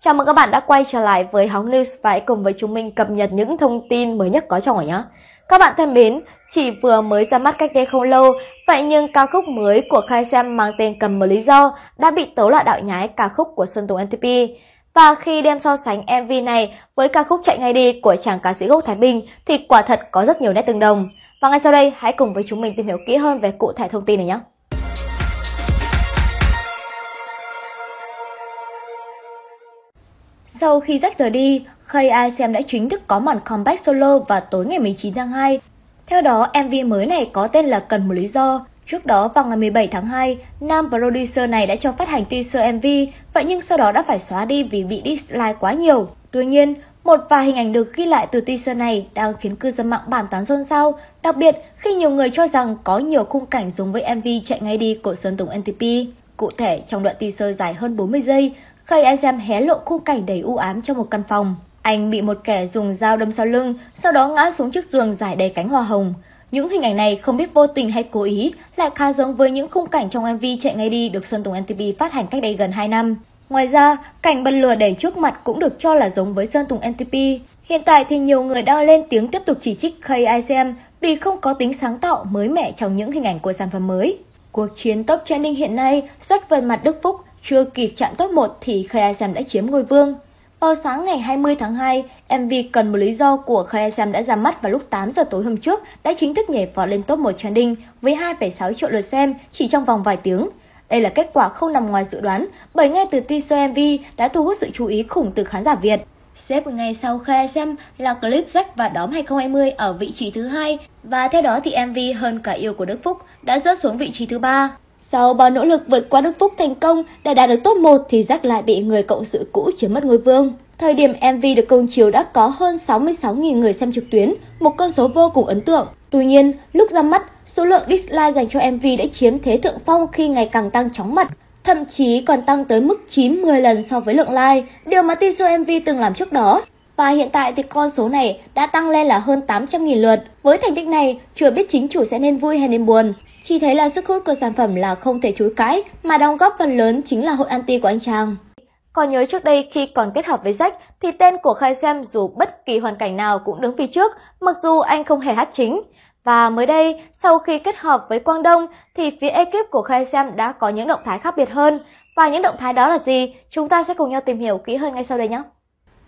Chào mừng các bạn đã quay trở lại với Hóng News và hãy cùng với chúng mình cập nhật những thông tin mới nhất có trong ảnh nhé. Các bạn thân mến, chỉ vừa mới ra mắt cách đây không lâu, vậy nhưng ca khúc mới của Khai Xem mang tên Cầm một lý do đã bị tấu là đạo nhái ca khúc của Sơn Tùng NTP. Và khi đem so sánh MV này với ca khúc Chạy Ngay Đi của chàng ca sĩ gốc Thái Bình thì quả thật có rất nhiều nét tương đồng. Và ngay sau đây, hãy cùng với chúng mình tìm hiểu kỹ hơn về cụ thể thông tin này nhé. Sau khi rách rời đi, Khay xem đã chính thức có màn comeback solo vào tối ngày 19 tháng 2. Theo đó, MV mới này có tên là Cần một lý do. Trước đó, vào ngày 17 tháng 2, nam producer này đã cho phát hành teaser MV, vậy nhưng sau đó đã phải xóa đi vì bị dislike quá nhiều. Tuy nhiên, một vài hình ảnh được ghi lại từ teaser này đang khiến cư dân mạng bàn tán xôn xao, đặc biệt khi nhiều người cho rằng có nhiều khung cảnh giống với MV Chạy Ngay Đi của Sơn Tùng NTP. Cụ thể, trong đoạn teaser dài hơn 40 giây, Khay Azam hé lộ khung cảnh đầy u ám trong một căn phòng. Anh bị một kẻ dùng dao đâm sau lưng, sau đó ngã xuống chiếc giường dài đầy cánh hoa hồng. Những hình ảnh này không biết vô tình hay cố ý lại khá giống với những khung cảnh trong MV Chạy Ngay Đi được Sơn Tùng NTP phát hành cách đây gần 2 năm. Ngoài ra, cảnh bật lửa đẩy trước mặt cũng được cho là giống với Sơn Tùng NTP. Hiện tại thì nhiều người đang lên tiếng tiếp tục chỉ trích KICM vì không có tính sáng tạo mới mẻ trong những hình ảnh của sản phẩm mới. Cuộc chiến top trending hiện nay, sách vần mặt Đức Phúc chưa kịp chạm top 1 thì KICM đã chiếm ngôi vương. Vào sáng ngày 20 tháng 2, MV Cần một lý do của KSM đã ra mắt vào lúc 8 giờ tối hôm trước đã chính thức nhảy vào lên top 1 trending với 2,6 triệu lượt xem chỉ trong vòng vài tiếng. Đây là kết quả không nằm ngoài dự đoán bởi ngay từ teaser MV đã thu hút sự chú ý khủng từ khán giả Việt. Xếp ngày sau KSM là clip Jack và Đóm 2020 ở vị trí thứ hai và theo đó thì MV Hơn cả yêu của Đức Phúc đã rớt xuống vị trí thứ ba. Sau bao nỗ lực vượt qua Đức Phúc thành công để đạt được top 1 thì Jack lại bị người cộng sự cũ chiếm mất ngôi vương. Thời điểm MV được công chiếu đã có hơn 66.000 người xem trực tuyến, một con số vô cùng ấn tượng. Tuy nhiên, lúc ra mắt, số lượng dislike dành cho MV đã chiếm thế thượng phong khi ngày càng tăng chóng mặt. Thậm chí còn tăng tới mức 9-10 lần so với lượng like, điều mà teaser MV từng làm trước đó. Và hiện tại thì con số này đã tăng lên là hơn 800.000 lượt. Với thành tích này, chưa biết chính chủ sẽ nên vui hay nên buồn. Chỉ thấy là sức hút của sản phẩm là không thể chối cãi, mà đóng góp phần lớn chính là hội anti của anh chàng. Còn nhớ trước đây khi còn kết hợp với Jack thì tên của Khai Xem dù bất kỳ hoàn cảnh nào cũng đứng phía trước, mặc dù anh không hề hát chính. Và mới đây, sau khi kết hợp với Quang Đông thì phía ekip của Khai Xem đã có những động thái khác biệt hơn. Và những động thái đó là gì? Chúng ta sẽ cùng nhau tìm hiểu kỹ hơn ngay sau đây nhé.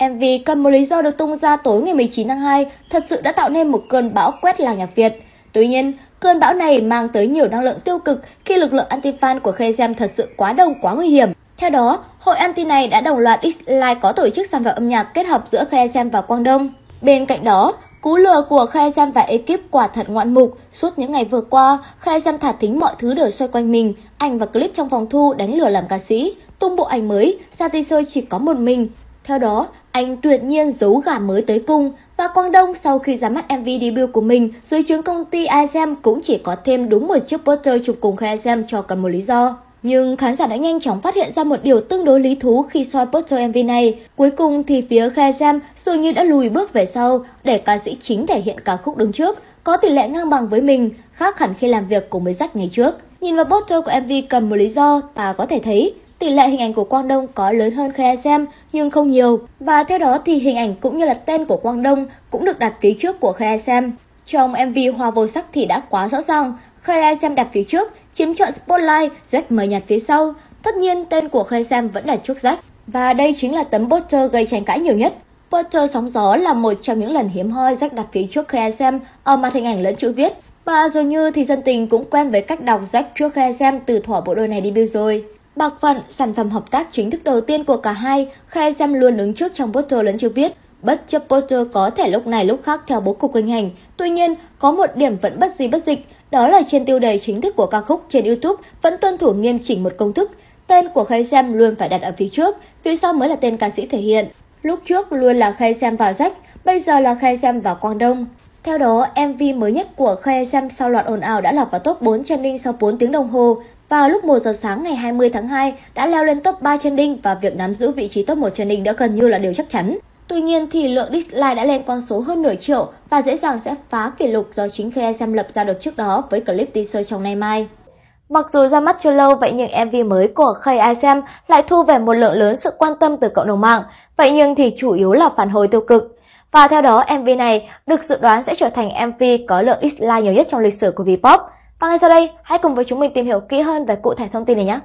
MV cần một lý do được tung ra tối ngày 19 tháng 2 thật sự đã tạo nên một cơn bão quét làng nhạc Việt. Tuy nhiên, Cơn bão này mang tới nhiều năng lượng tiêu cực khi lực lượng anti-fan của Khezem thật sự quá đông quá nguy hiểm. Theo đó, hội anti này đã đồng loạt X-Live có tổ chức sản phẩm âm nhạc kết hợp giữa Khezem và Quang Đông. Bên cạnh đó, cú lừa của Khezem và ekip quả thật ngoạn mục. Suốt những ngày vừa qua, Khezem thả thính mọi thứ đều xoay quanh mình. Ảnh và clip trong phòng thu đánh lừa làm ca sĩ. Tung bộ ảnh mới, ra chỉ có một mình. Theo đó, anh tuyệt nhiên giấu gà mới tới cung và Quang Đông sau khi ra mắt MV debut của mình dưới trướng công ty ISM cũng chỉ có thêm đúng một chiếc poster chụp cùng ISM cho cần một lý do. Nhưng khán giả đã nhanh chóng phát hiện ra một điều tương đối lý thú khi soi poster MV này. Cuối cùng thì phía KSM dường như đã lùi bước về sau để ca sĩ chính thể hiện ca khúc đứng trước, có tỷ lệ ngang bằng với mình, khác hẳn khi làm việc cùng với Jack ngày trước. Nhìn vào poster của MV cầm một lý do, ta có thể thấy Tỷ lệ hình ảnh của Quang Đông có lớn hơn KSM nhưng không nhiều. Và theo đó thì hình ảnh cũng như là tên của Quang Đông cũng được đặt phía trước của KSM. Trong MV Hoa vô sắc thì đã quá rõ ràng, KSM đặt phía trước, chiếm trọn spotlight, Jack mời nhặt phía sau. Tất nhiên tên của KSM vẫn đặt trước Jack. Và đây chính là tấm poster gây tranh cãi nhiều nhất. Poster sóng gió là một trong những lần hiếm hoi Jack đặt phía trước KSM ở mặt hình ảnh lẫn chữ viết. Và dường như thì dân tình cũng quen với cách đọc Jack trước KSM từ thỏa bộ đôi này đi bill rồi. Bạc phận, sản phẩm hợp tác chính thức đầu tiên của cả hai, Khai Xem luôn đứng trước trong Potter lẫn chưa viết. Bất chấp Potter có thể lúc này lúc khác theo bố cục hình hành, tuy nhiên có một điểm vẫn bất di bất dịch, đó là trên tiêu đề chính thức của ca khúc trên YouTube vẫn tuân thủ nghiêm chỉnh một công thức. Tên của Khai Xem luôn phải đặt ở phía trước, phía sau mới là tên ca sĩ thể hiện. Lúc trước luôn là Khai Xem vào Jack, bây giờ là Khai Xem vào Quang Đông. Theo đó, MV mới nhất của Khai Xem sau loạt ồn ào đã lọt vào top 4 trending sau 4 tiếng đồng hồ, vào lúc 1 giờ sáng ngày 20 tháng 2 đã leo lên top 3 trending và việc nắm giữ vị trí top 1 trending đã gần như là điều chắc chắn. Tuy nhiên thì lượng dislike đã lên con số hơn nửa triệu và dễ dàng sẽ phá kỷ lục do chính KSM lập ra được trước đó với clip teaser trong nay mai. Mặc dù ra mắt chưa lâu vậy nhưng MV mới của Khay lại thu về một lượng lớn sự quan tâm từ cộng đồng mạng, vậy nhưng thì chủ yếu là phản hồi tiêu cực. Và theo đó, MV này được dự đoán sẽ trở thành MV có lượng dislike nhiều nhất trong lịch sử của Vpop. pop và ngay sau đây, hãy cùng với chúng mình tìm hiểu kỹ hơn về cụ thể thông tin này nhé.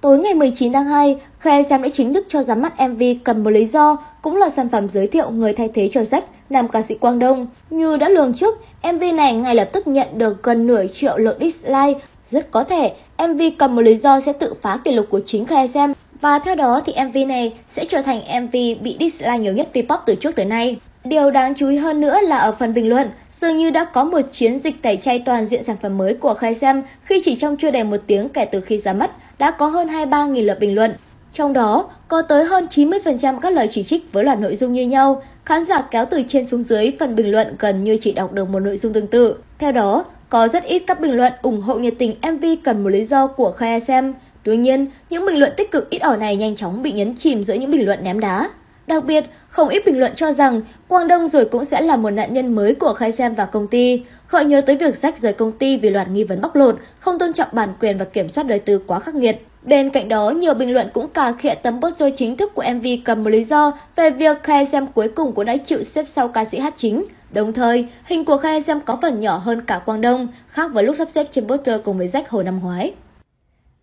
Tối ngày 19 tháng 2, Khe Xem đã chính thức cho ra mắt MV Cần một lý do, cũng là sản phẩm giới thiệu người thay thế cho Jack, nam ca sĩ Quang Đông. Như đã lường trước, MV này ngay lập tức nhận được gần nửa triệu lượt dislike. Rất có thể, MV Cần một lý do sẽ tự phá kỷ lục của chính Khe Xem. Và theo đó thì MV này sẽ trở thành MV bị dislike nhiều nhất Vpop từ trước tới nay. Điều đáng chú ý hơn nữa là ở phần bình luận, dường như đã có một chiến dịch tẩy chay toàn diện sản phẩm mới của Khai Xem khi chỉ trong chưa đầy một tiếng kể từ khi ra mắt, đã có hơn 23.000 lượt bình luận. Trong đó, có tới hơn 90% các lời chỉ trích với loạt nội dung như nhau. Khán giả kéo từ trên xuống dưới phần bình luận gần như chỉ đọc được một nội dung tương tự. Theo đó, có rất ít các bình luận ủng hộ nhiệt tình MV cần một lý do của Khai Xem. Tuy nhiên, những bình luận tích cực ít ỏi này nhanh chóng bị nhấn chìm giữa những bình luận ném đá. Đặc biệt, không ít bình luận cho rằng Quang Đông rồi cũng sẽ là một nạn nhân mới của Khai Xem và công ty, gợi nhớ tới việc rách rời công ty vì loạt nghi vấn bóc lột, không tôn trọng bản quyền và kiểm soát đời tư quá khắc nghiệt. Bên cạnh đó, nhiều bình luận cũng cà khịa tấm poster chính thức của MV cầm một lý do về việc Khai Xem cuối cùng cũng đã chịu xếp sau ca sĩ hát chính. Đồng thời, hình của Khai Xem có phần nhỏ hơn cả Quang Đông, khác với lúc sắp xếp trên poster cùng với rách hồi năm ngoái.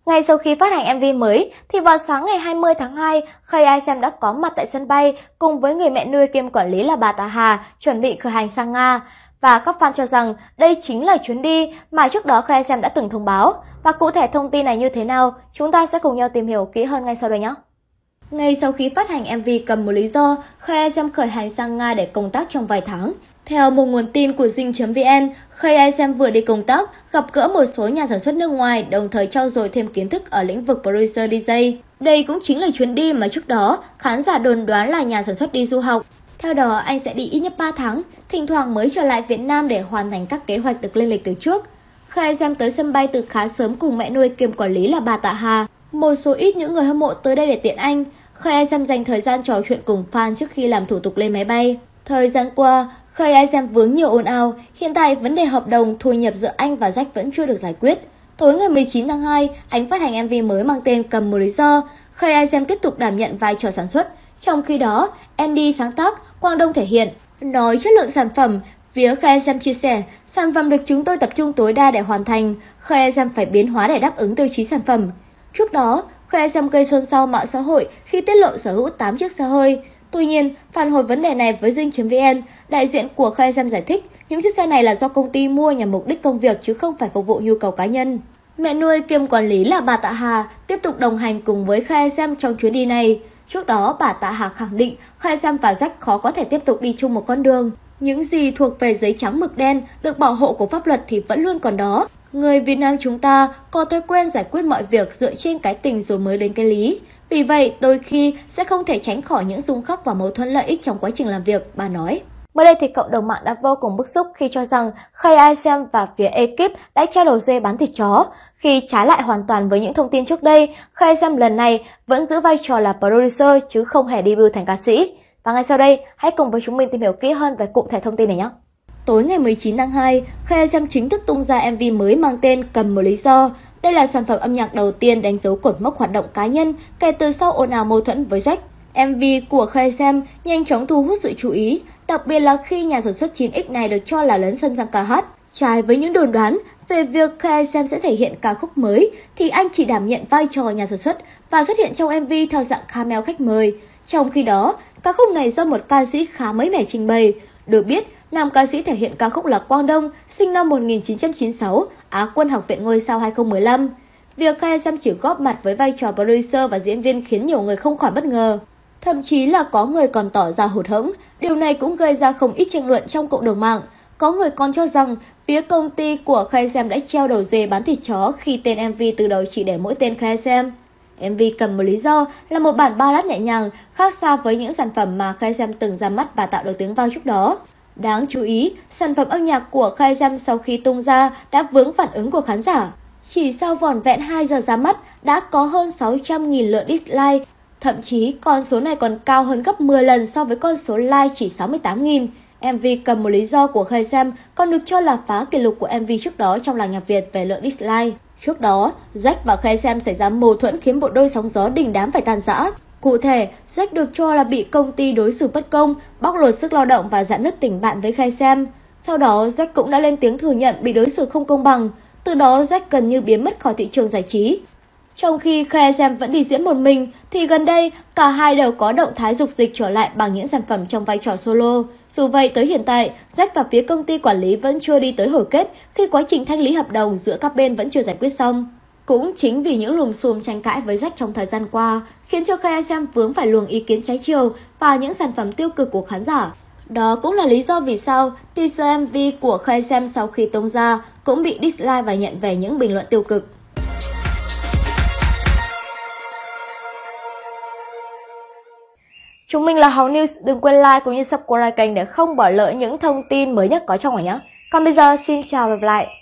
Ngay sau khi phát hành MV mới, thì vào sáng ngày 20 tháng 2, Khay Isam đã có mặt tại sân bay cùng với người mẹ nuôi kiêm quản lý là bà Tạ Hà chuẩn bị khởi hành sang Nga. Và các fan cho rằng đây chính là chuyến đi mà trước đó Khay Isam đã từng thông báo. Và cụ thể thông tin này như thế nào, chúng ta sẽ cùng nhau tìm hiểu kỹ hơn ngay sau đây nhé. Ngay sau khi phát hành MV cầm một lý do, Khay Isam khởi hành sang Nga để công tác trong vài tháng. Theo một nguồn tin của Zing.vn, Khay Isam vừa đi công tác, gặp gỡ một số nhà sản xuất nước ngoài, đồng thời trao dồi thêm kiến thức ở lĩnh vực producer DJ. Đây cũng chính là chuyến đi mà trước đó khán giả đồn đoán là nhà sản xuất đi du học. Theo đó, anh sẽ đi ít nhất 3 tháng, thỉnh thoảng mới trở lại Việt Nam để hoàn thành các kế hoạch được lên lịch từ trước. Khay Isam tới sân bay từ khá sớm cùng mẹ nuôi kiêm quản lý là bà Tạ Hà. Một số ít những người hâm mộ tới đây để tiện anh. Khơi Isam dành thời gian trò chuyện cùng fan trước khi làm thủ tục lên máy bay. Thời gian qua, Khơi ai vướng nhiều ồn ào, hiện tại vấn đề hợp đồng thu nhập giữa anh và Jack vẫn chưa được giải quyết. Tối ngày 19 tháng 2, anh phát hành MV mới mang tên Cầm một lý do. Khơi ai tiếp tục đảm nhận vai trò sản xuất. Trong khi đó, Andy sáng tác, Quang Đông thể hiện. Nói chất lượng sản phẩm, phía Khơi Xem chia sẻ, sản phẩm được chúng tôi tập trung tối đa để hoàn thành, Khơi Xem phải biến hóa để đáp ứng tiêu chí sản phẩm. Trước đó, Khoe Xem gây xôn xao mạng xã hội khi tiết lộ sở hữu 8 chiếc xe hơi. Tuy nhiên, phản hồi vấn đề này với Dinh.vn, đại diện của Khai Xem giải thích những chiếc xe này là do công ty mua nhằm mục đích công việc chứ không phải phục vụ nhu cầu cá nhân. Mẹ nuôi kiêm quản lý là bà Tạ Hà tiếp tục đồng hành cùng với Khai Xem trong chuyến đi này. Trước đó, bà Tạ Hà khẳng định Khai Xem và Jack khó có thể tiếp tục đi chung một con đường. Những gì thuộc về giấy trắng mực đen được bảo hộ của pháp luật thì vẫn luôn còn đó. Người Việt Nam chúng ta có thói quen giải quyết mọi việc dựa trên cái tình rồi mới đến cái lý. Vì vậy, đôi khi sẽ không thể tránh khỏi những xung khắc và mâu thuẫn lợi ích trong quá trình làm việc, bà nói. Mới đây thì cộng đồng mạng đã vô cùng bức xúc khi cho rằng Khay Aizem và phía ekip đã trao đầu dê bán thịt chó. Khi trái lại hoàn toàn với những thông tin trước đây, Khay Aizem lần này vẫn giữ vai trò là producer chứ không hề debut thành ca sĩ. Và ngay sau đây, hãy cùng với chúng mình tìm hiểu kỹ hơn về cụ thể thông tin này nhé. Tối ngày 19 tháng 2, Khay ISM chính thức tung ra MV mới mang tên Cầm một lý do. Đây là sản phẩm âm nhạc đầu tiên đánh dấu cột mốc hoạt động cá nhân kể từ sau ồn ào mâu thuẫn với Jack. MV của Khay Sam nhanh chóng thu hút sự chú ý, đặc biệt là khi nhà sản xuất 9X này được cho là lấn sân sang ca hát. Trái với những đồn đoán về việc Khay Sam sẽ thể hiện ca khúc mới, thì anh chỉ đảm nhận vai trò nhà sản xuất và xuất hiện trong MV theo dạng cameo khách mời. Trong khi đó, ca khúc này do một ca sĩ khá mới mẻ trình bày. Được biết, nam ca sĩ thể hiện ca khúc là Quang Đông, sinh năm 1996, Á quân Học viện Ngôi sao 2015. Việc Kha Sam chỉ góp mặt với vai trò producer và diễn viên khiến nhiều người không khỏi bất ngờ. Thậm chí là có người còn tỏ ra hụt hẫng, điều này cũng gây ra không ít tranh luận trong cộng đồng mạng. Có người còn cho rằng phía công ty của Khai Xem đã treo đầu dê bán thịt chó khi tên MV từ đầu chỉ để mỗi tên Khai Xem. MV cầm một lý do là một bản ballad nhẹ nhàng, khác xa với những sản phẩm mà Khai Xem từng ra mắt và tạo được tiếng vang trước đó. Đáng chú ý, sản phẩm âm nhạc của Khai Dâm sau khi tung ra đã vướng phản ứng của khán giả. Chỉ sau vỏn vẹn 2 giờ ra mắt đã có hơn 600.000 lượt dislike Thậm chí con số này còn cao hơn gấp 10 lần so với con số like chỉ 68.000. MV cầm một lý do của Khai Xem còn được cho là phá kỷ lục của MV trước đó trong làng nhạc Việt về lượng dislike. Trước đó, Jack và Khai Xem xảy ra mâu thuẫn khiến bộ đôi sóng gió đình đám phải tan rã. Cụ thể, Jack được cho là bị công ty đối xử bất công, bóc lột sức lao động và giãn nứt tình bạn với Khai Xem. Sau đó, Jack cũng đã lên tiếng thừa nhận bị đối xử không công bằng. Từ đó, Jack gần như biến mất khỏi thị trường giải trí. Trong khi Khe Xem vẫn đi diễn một mình, thì gần đây cả hai đều có động thái dục dịch trở lại bằng những sản phẩm trong vai trò solo. Dù vậy, tới hiện tại, Jack và phía công ty quản lý vẫn chưa đi tới hồi kết khi quá trình thanh lý hợp đồng giữa các bên vẫn chưa giải quyết xong. Cũng chính vì những lùm xùm tranh cãi với Jack trong thời gian qua, khiến cho KSM vướng phải luồng ý kiến trái chiều và những sản phẩm tiêu cực của khán giả. Đó cũng là lý do vì sao teaser MV của KSM sau khi tung ra cũng bị dislike và nhận về những bình luận tiêu cực. Chúng mình là Hào News, đừng quên like cũng như subscribe kênh để không bỏ lỡ những thông tin mới nhất có trong này nhé. Còn bây giờ, xin chào và gặp lại!